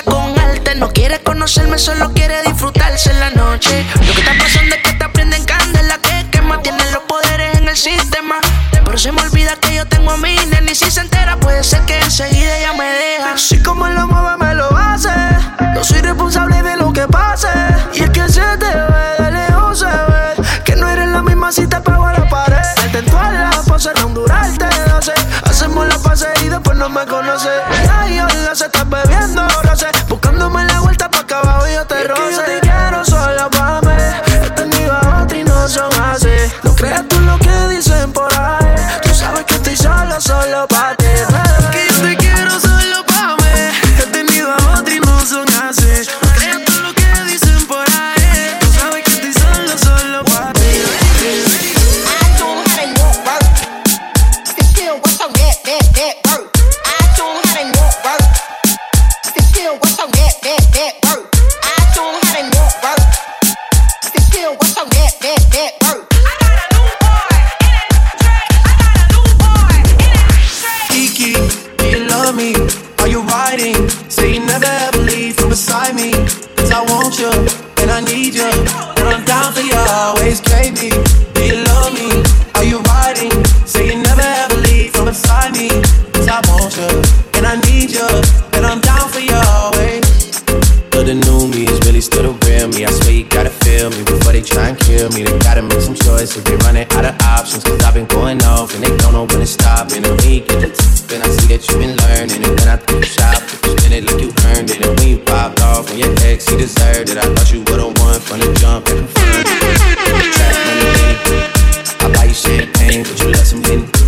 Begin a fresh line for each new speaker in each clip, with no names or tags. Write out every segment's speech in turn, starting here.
con arte. No quiere conocerme, solo quiere disfrutarse en la noche. Lo que está pasando es que te prenden candela que quema. Tienen los poderes en el sistema. Pero se me olvida que yo tengo a mi nene. Y si se entera, puede ser que enseguida ella me deja.
Si como lo mueve, me lo hace. No soy responsable de lo que pase. Y es que se te ve de lejos, se ve. Que no eres la misma si te pego a la pared. Te entuela, pose, rondurarte, hace. Hacemos la pase y después no me conoces. Ya yo la se está bebiendo.
some
him.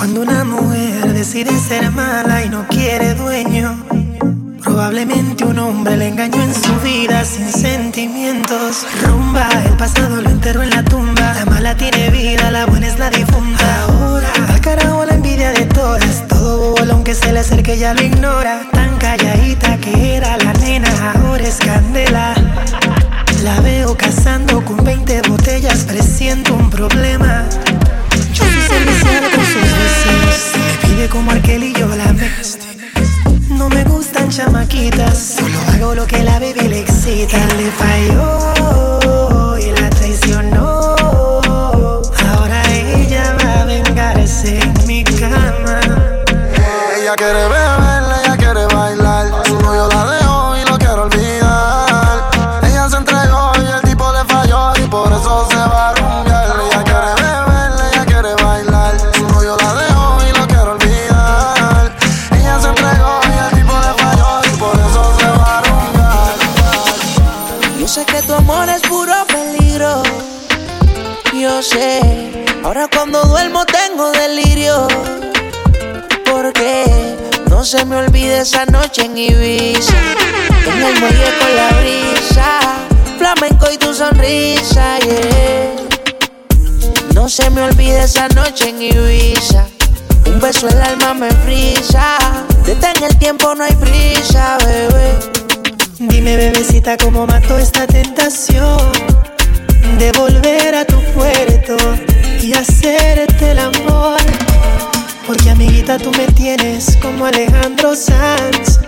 Cuando una mujer decide ser mala y no quiere dueño, probablemente un hombre le engañó en su vida sin sentimientos. Rumba, el pasado lo enterró en la tumba. La mala tiene vida, la buena es la difunta. Ahora, al carajo la envidia de todas. Todo bobo, aunque se le acerque, ya lo ignora. Tan calladita que era la nena, ahora es candela. La veo cazando con 20 botellas, presiento un problema. Yo soy servicial con sus como Arkel y yo la vez. No me gustan chamaquitas, solo hago lo que la baby le excita. le falló.
No se me olvide esa noche en Ibiza. En el muelle con la brisa. Flamenco y tu sonrisa, yeah. No se me olvide esa noche en Ibiza. Un beso el alma me frisa. Detén el tiempo, no hay prisa, bebé.
Dime, bebecita, cómo mato esta tentación de volver a tu puerto y hacerte el amor. Porque, amiguita, tú me tienes como Alejandro Sanz.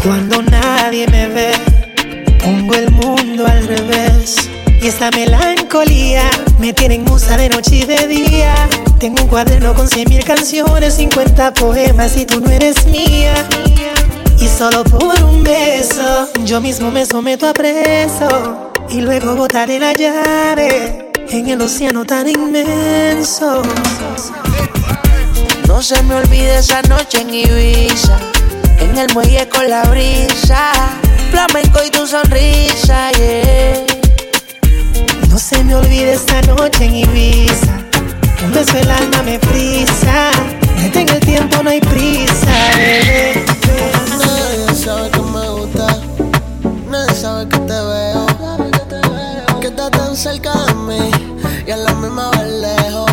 Cuando nadie me ve, pongo el mundo al revés. Y esta melancolía me tiene en musa de noche y de día. Tengo un cuaderno con cien mil canciones, 50 poemas y tú no eres mía. Y solo por un beso, yo mismo me someto a preso. Y luego botaré la llave en el océano tan inmenso.
No se me olvide esa noche en Ibiza. En el muelle con la brisa. Flamenco y tu sonrisa, yeah.
No se me olvide esta noche en Ibiza. Un beso el alma me frisa. Detén el tiempo, no hay prisa, bebé.
Nadie sabe que me gusta, nadie sabe que te veo. Que estás tan cerca de mí y a la misma vez lejos.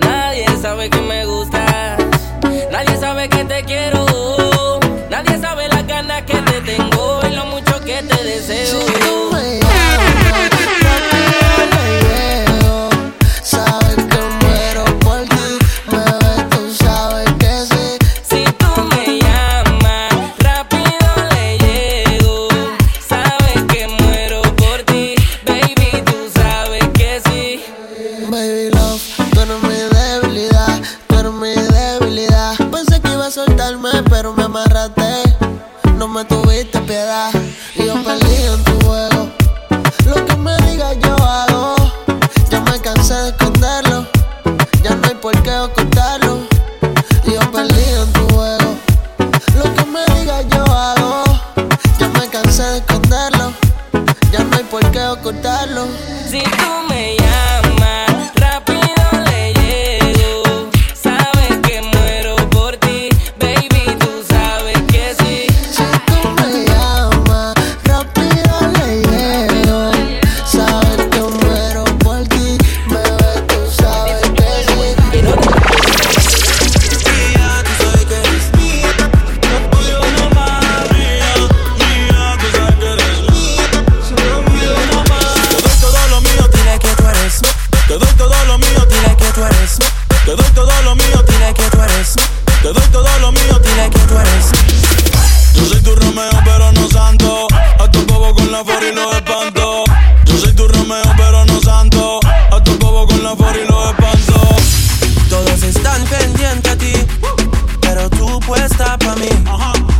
Nadie sabe que me gustas, nadie sabe que te quiero, lo
mío, dile que tú eres. Te doy todo lo mío, dile que tú eres. Te doy todo lo mío, dile que tú eres. Yo soy tu Romeo, pero no santo. A tu bobo con la for y lo espanto. Yo soy tu Romeo, pero no santo. A tu bobo con la for y lo espanto. Todos están pendientes a ti, pero tú puesta pa' mí. Haciendo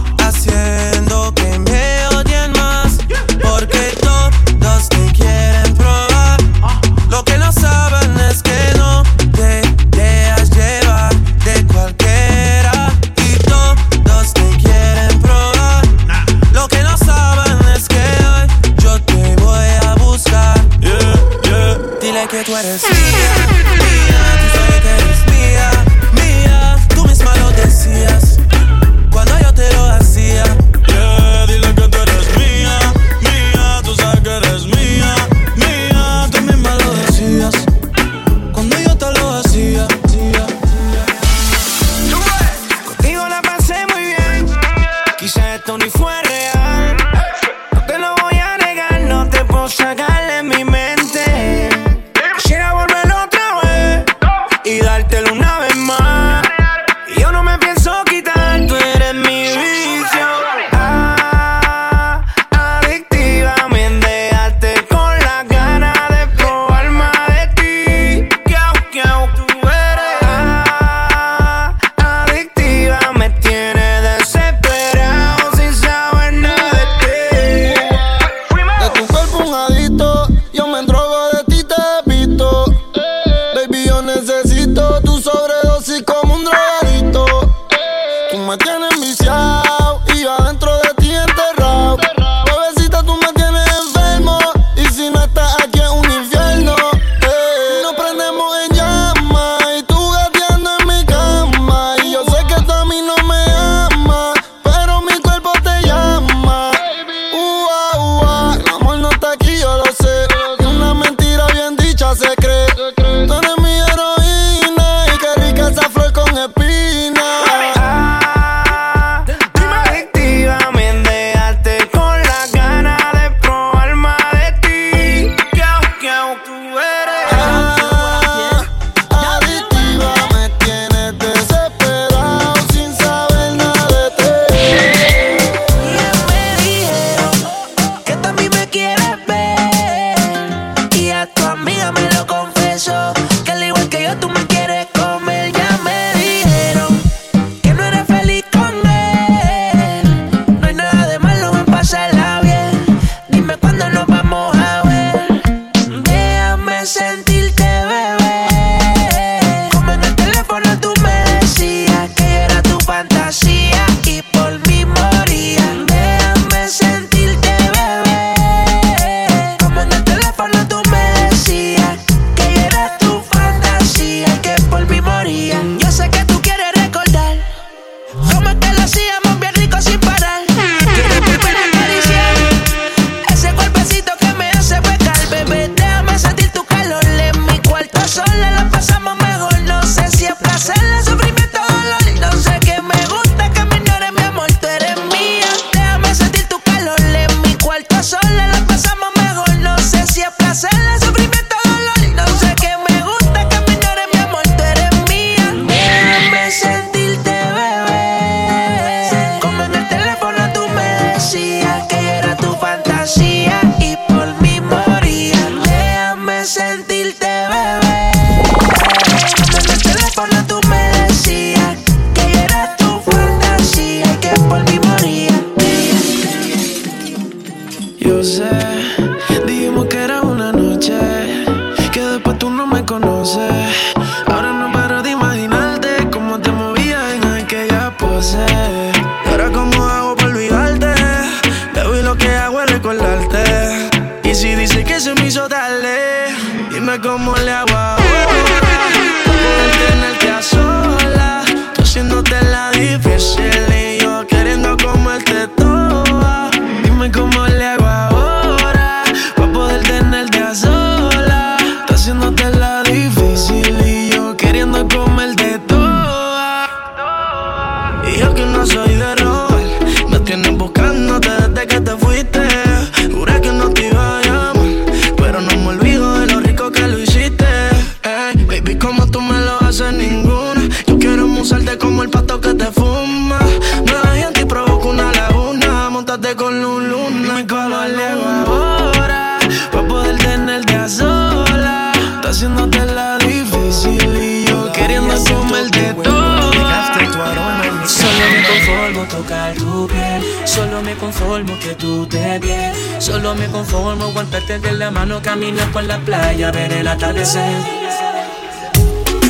conformo tocar tu piel, solo me conformo que tú te bien, solo me conformo aguantarte de la mano, caminar por la playa, ver el atardecer.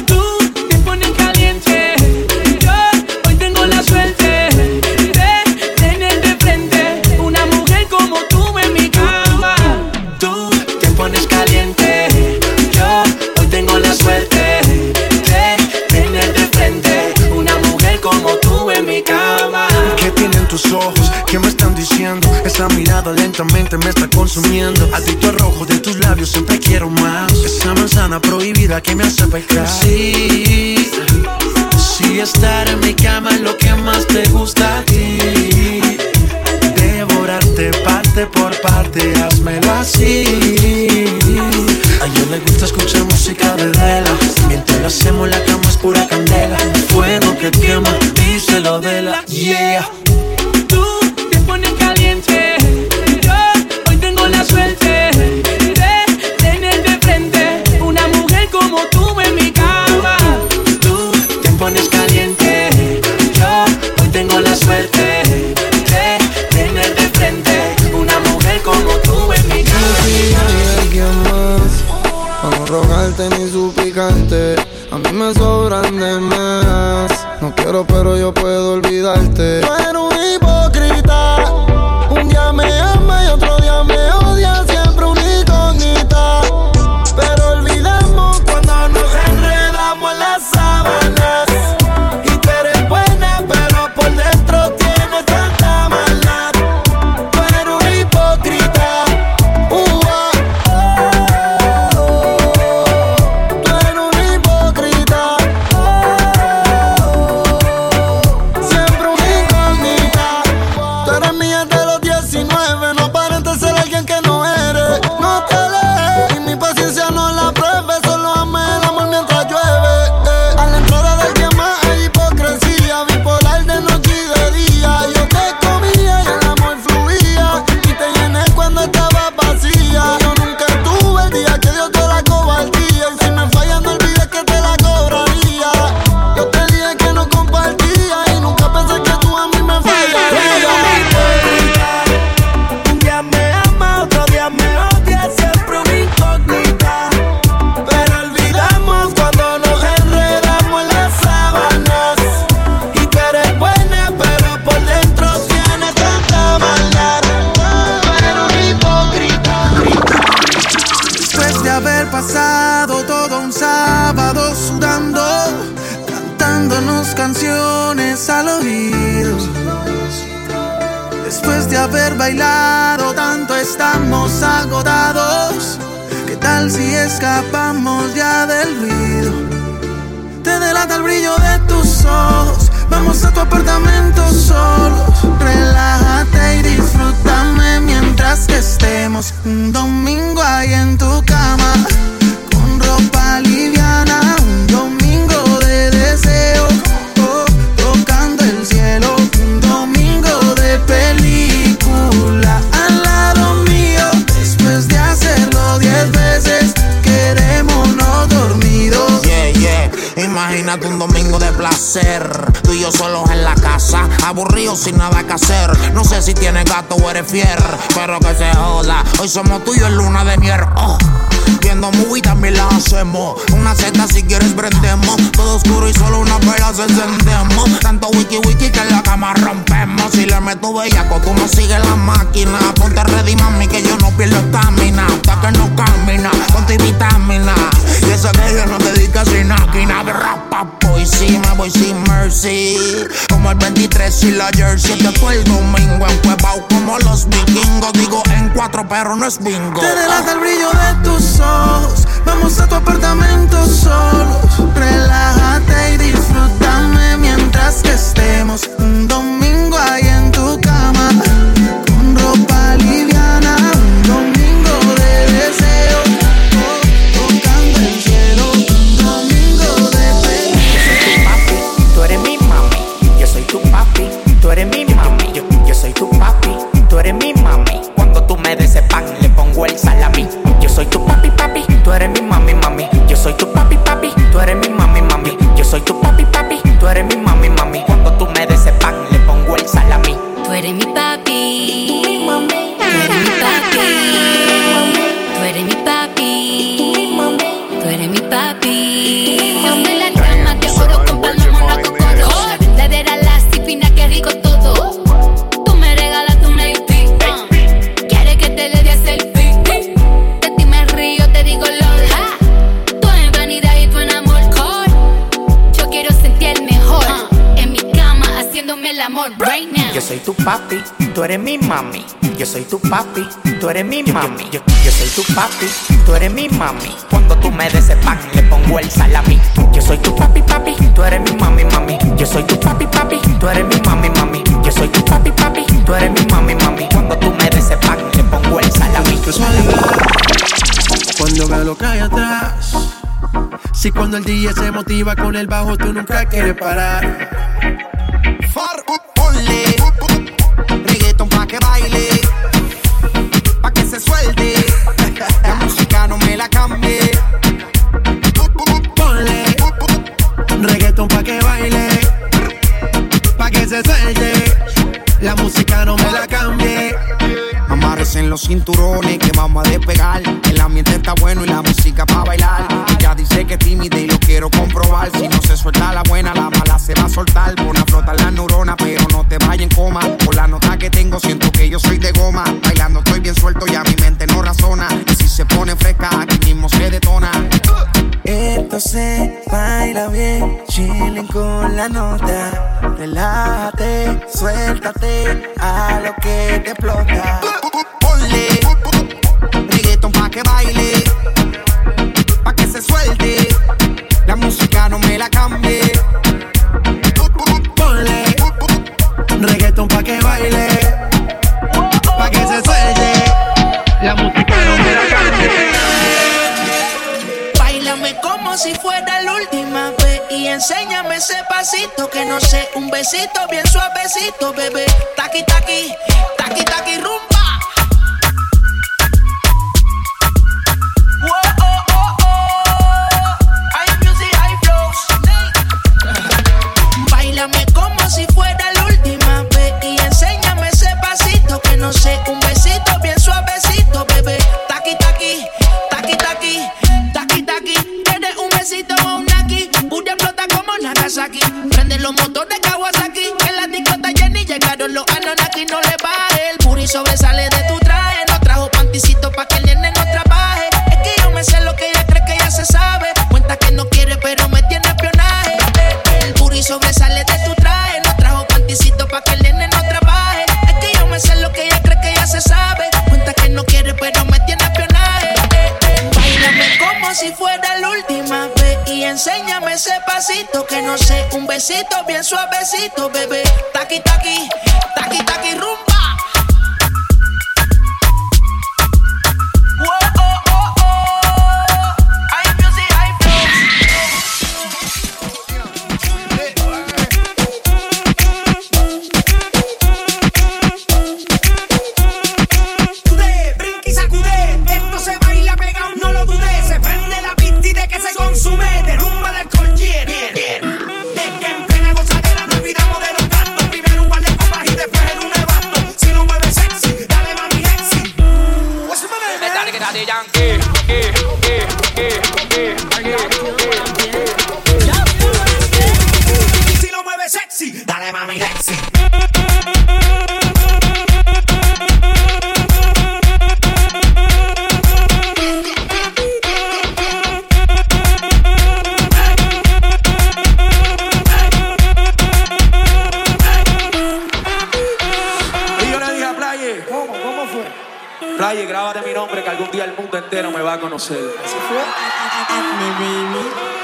Tú te pones caliente, yo hoy tengo la suerte
mirada lentamente me está consumiendo. Adicto al rojo de tus labios, siempre quiero más. Esa manzana prohibida que me hace pecar. Sí, sí, estar en mi cama es lo que más te gusta a ti. Devorarte parte por parte, házmelo así. A ella le gusta escuchar música de vela. Mientras lo hacemos, la cama es pura candela. Fuego que quema, díselo de la yeah.
Si
escapamos ya del ruido? Te delata el brillo de tus ojos. Vamos a tu apartamento solos. Relájate y disfrútame mientras que estemos un domingo ahí en tu cama. Con ropa liviana,
Imagínate un domingo de placer. Tú y yo solos en la casa, aburridos sin nada que hacer. No sé si tienes gato o eres fier, pero que se joda. Hoy somos tuyos en luna de miel. Oh. Viendo movie también la hacemos. Una seta si quieres prendemos. Todo oscuro y solo una vela se encendemos. Tanto wiki wiki que en la cama rompemos. Si le Dame tu bellaco, tú no sigues la máquina. Ponte ready, mami, que yo no pierdo estamina. Hasta que no camina, con mercy. Como el 23 y la jersey. Te fue el domingo en como los vikingos. Digo en cuatro, pero no es bingo.
Te delata el brillo de tus ojos. Vamos a tu apartamento solos. Relájate y disfrútame mientras que estemos un domingo ahí en
tu
cama. Tú
eres mi mami. Yo soy tu papi, tú eres mi mami. Yo, yo soy tu papi, tú eres mi mami. Cuando tú me des pan, le pongo el salami. Yo soy tu papi, papi, tú eres mi mami, mami. Yo soy tu papi, papi, tú eres mi mami, mami. Yo soy tu papi, papi, tú eres mi mami, mami. Cuando tú me des pan, le pongo el salami.
Cuando veo lo que hay atrás. Si cuando el día se motiva con el bajo, tú nunca quieres parar.
Far, ponle La música no me la cambie. Amárrese en los cinturones que vamos a despegar. El ambiente está bueno y la música pa' bailar. Ella dice que es tímida y lo quiero comprobar. Si no se suelta la buena, la mala se va a soltar. Pon a flotar la neurona, pero no te vayas en coma. Por la nota que tengo, siento que yo soy de goma. Bailando estoy bien suelto y a mi mente no razona. Y si se pone fresca, aquí mismo se detona.
Esto se baila bien, chilling con la nota. Relájate, suéltate a lo que te explota.
Ponle reggaeton pa' que baile, pa' que se suelte. La música no me la cambie.
Ponle reggaeton pa' que baile, pa' que se suelte. La música no me la cambie.
Báilame como si fuera la última vez y enséñame ese pasito que no sé, un besito bien suavecito, bebé. Taqui taqui, taqui taqui rumba. Sé, un besito bien suavecito, bebé.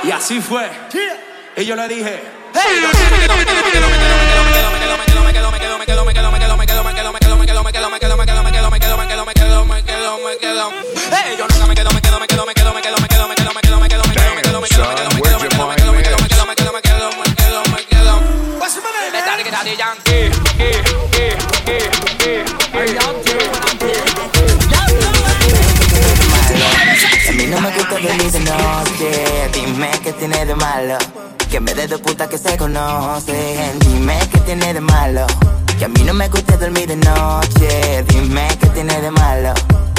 Y
así fue. Y yo le dije.
A dormir de noche. Dime qué tiene de malo. Que me dé de puta que se conocen. Dime qué tiene de malo. Que a mí no me gusta dormir de noche. Dime qué tiene de malo.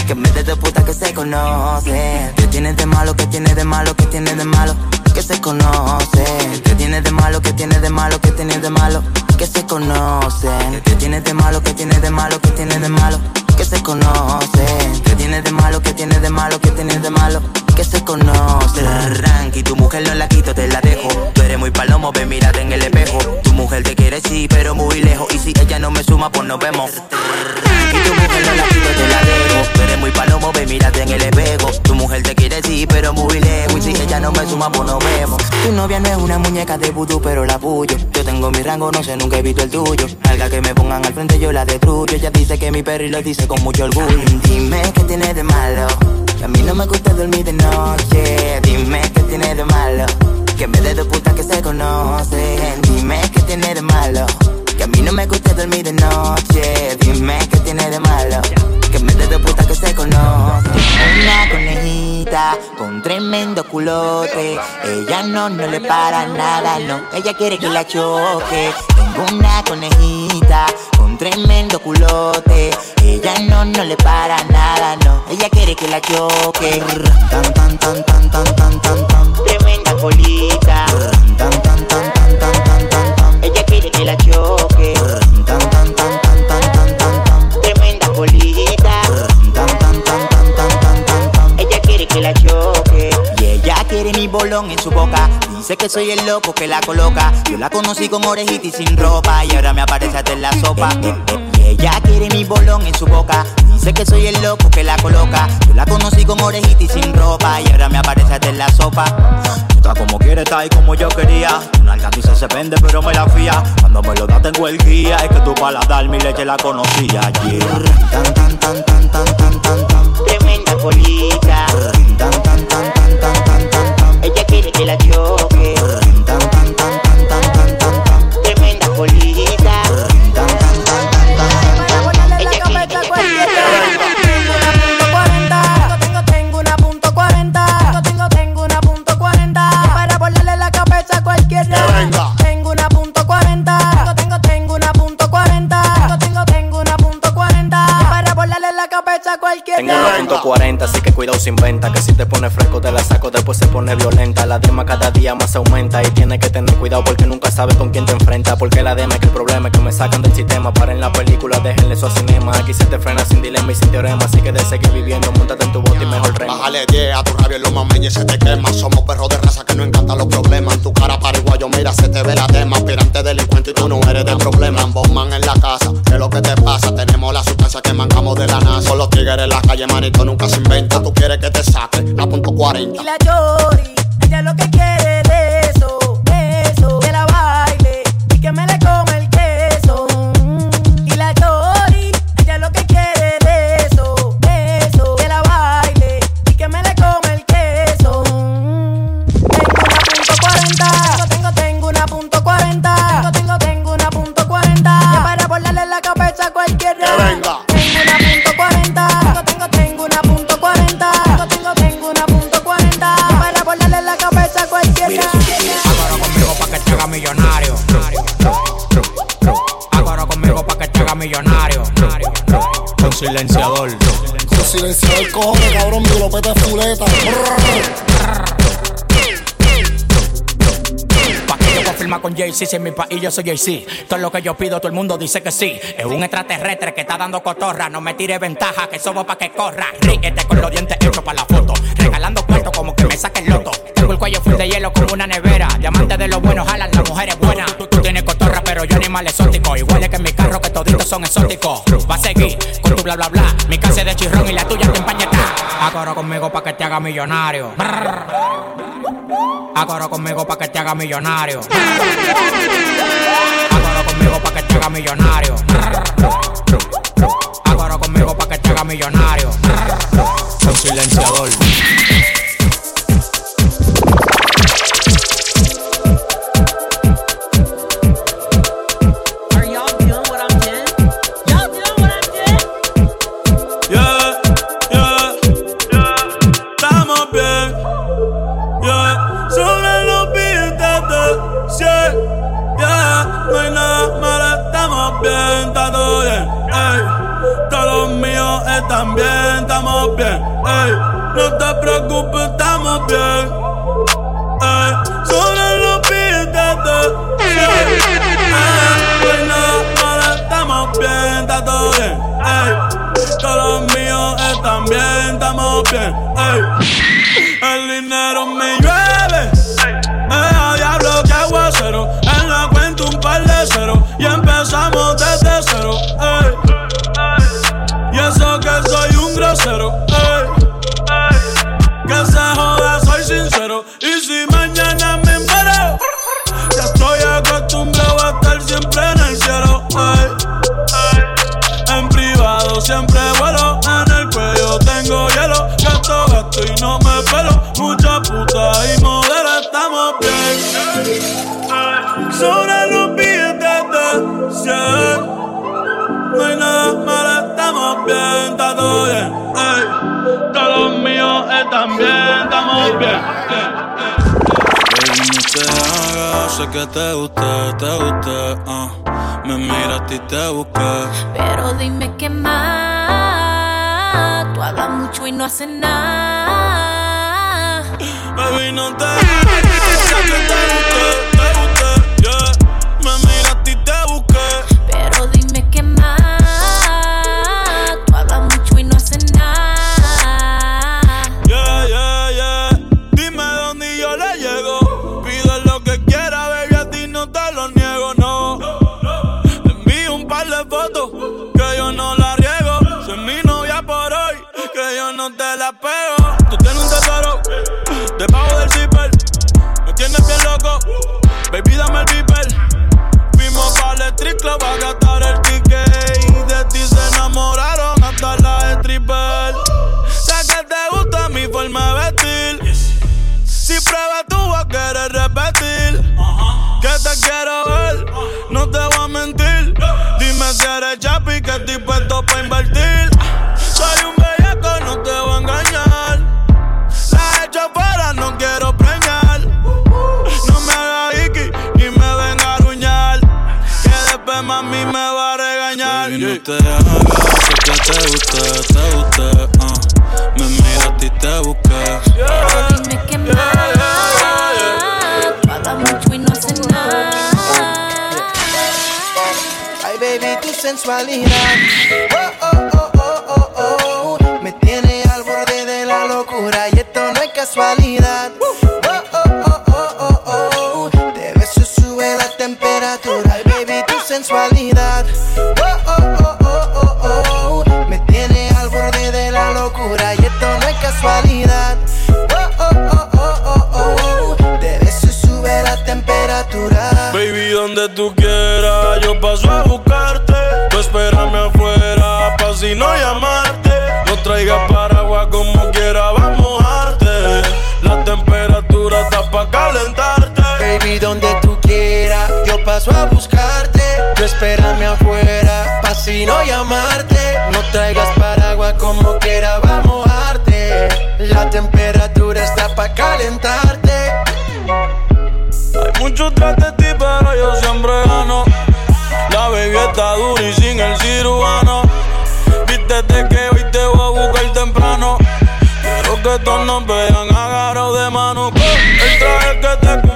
Que me dé de puta que se conocen. ¿Qué tiene de malo? ¿Qué tiene de malo? ¿Qué tiene de malo? Que se conocen. ¿Qué tiene de malo? ¿Qué tiene de malo? ¿Qué tiene de malo? Que se conocen. ¿Qué tiene de malo? ¿Qué tiene de malo? ¿Qué tiene de malo? Que se conocen. ¿Qué tiene de malo? ¿Qué tiene de malo? ¿Qué tiene de malo? Que se conocen. Ranky, tu mujer no la quito, te la dejo. Tú eres muy palomo, ve, mírate en el espejo. Tu mujer te quiere, sí, pero muy lejos. Y si ella no me suma, pues nos vemos. Y tu mujer no la quito, te la dejo. Tú eres muy palomo, ve, mírate en el espejo. Tu mujer te quiere, sí, pero muy lejos. Y si ella no me suma, pues nos vemos. Tu novia no es una muñeca de vudú, pero la puyo. Yo tengo mi rango, no sé, nunca he visto el tuyo. Alga que me pongan al frente, yo la destruyo. Ella dice que mi perro y lo dice con mucho orgullo. Dime qué tiene de malo. Que a mí no me gusta dormir de noche. Dime qué tiene de malo. Que me dé de puta que se conocen. Dime qué tiene de malo. A mí no me gusta dormir de noche. Dime qué tiene de malo. Que me dé de puta que se conocen. Una conejita con tremendo culote. Ella no, no le para nada, no. Ella quiere que la choque. Tengo una conejita con tremendo culote. Ella no, no le para nada, no. Ella quiere que la choque. Tan, tan, tan, tan, tan, tan, tan, tan. Tremenda colita. Tan, tan, tan, tan, tan, tan, tan, tan. Ella quiere que la choque. Quiere mi bolón en su boca. Dice que soy el loco que la coloca. Yo la conocí con orejita y sin ropa. Y ahora me aparece hasta en la sopa. Y ella quiere mi bolón en su boca. Dice que soy el loco que la coloca. Yo la conocí con orejita y sin ropa. Y ahora me aparece hasta en la sopa. Está como quiere, está ahí como yo quería. Una alga dice se vende, pero me la fía. Cuando me lo da, tengo el guía. Es que tu paladar mi leche la conocía. Yeah. Tan, tan, tan, tan, tan, tan, tan, tan. Tremenda tan, tan, tan, quiere que la choque. La
cabeza a cualquiera. Tengo una punto 40,
así que cuidado sin venta. Que si te pone fresco te la saco, después se pone violenta. La dema cada día más aumenta y tienes que tener cuidado porque nunca sabes con quién te enfrenta. Porque la dema es que el problema es que me sacan del sistema. Para en la película, déjenle su cinema. Aquí se te frena sin dilema y sin teorema. Así que de seguir viviendo, montate en tu bote y mejor rema.
Bájale 10 a tu rabia y lo mameña y se te quema. Somos perros de raza que no encantan los problemas. En tu cara paraguayo, mira, se te ve la tema. Aspirante delincuente y tú no eres de problema. man en la casa, ¿qué es lo que te pasa? Tenemos la sustancia que mancamos de la NASA. Son los tigres en la calle, manito, nunca se inventa. Tú quieres que te saque la punto 40.
Y la Chori, ella lo que quiere es eso, eso, que la baile y que me le come
silenciador.
Con silenciador cojones, cabrón, mi glopeta es fuleta.
Firmar con Jay-Z, si en mi país yo soy Jay-Z. Todo lo que yo pido, todo el mundo dice que sí. Es un extraterrestre que está dando cotorra. No me tire ventaja, que somos pa' que corra. Ríete con los dientes hechos para la foto. Regalando cuartos como que me saque el loto. Tengo el cuello full de hielo como una nevera. Diamante de los buenos, jalan las mujeres buenas pero yo animal exótico. Igual que mi carro, que toditos son exóticos. Va a seguir con tu bla bla bla. Mi casa es de chirrón y la tuya te empañeta. Acoro conmigo pa' que te haga millonario. Acoro conmigo pa' que te haga millonario. Acoro conmigo pa' que te haga millonario. Acoro conmigo pa' que te haga millonario. Soy silenciador.
también estamos bien. No te
hagas, sé que te gusta, te gusta. Uh. Me miraste y te busqué.
Pero dime qué más. Tú hablas mucho y no haces nada.
Baby, no te hagas, sé que te gusta. foto, que yo no la riego. Soy mi novia por hoy, que yo no te la pego.
sensualina. Oh, oh.
Que todos nos vean agarrado de mano. Con el traje que te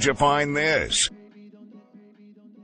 where'd you find this?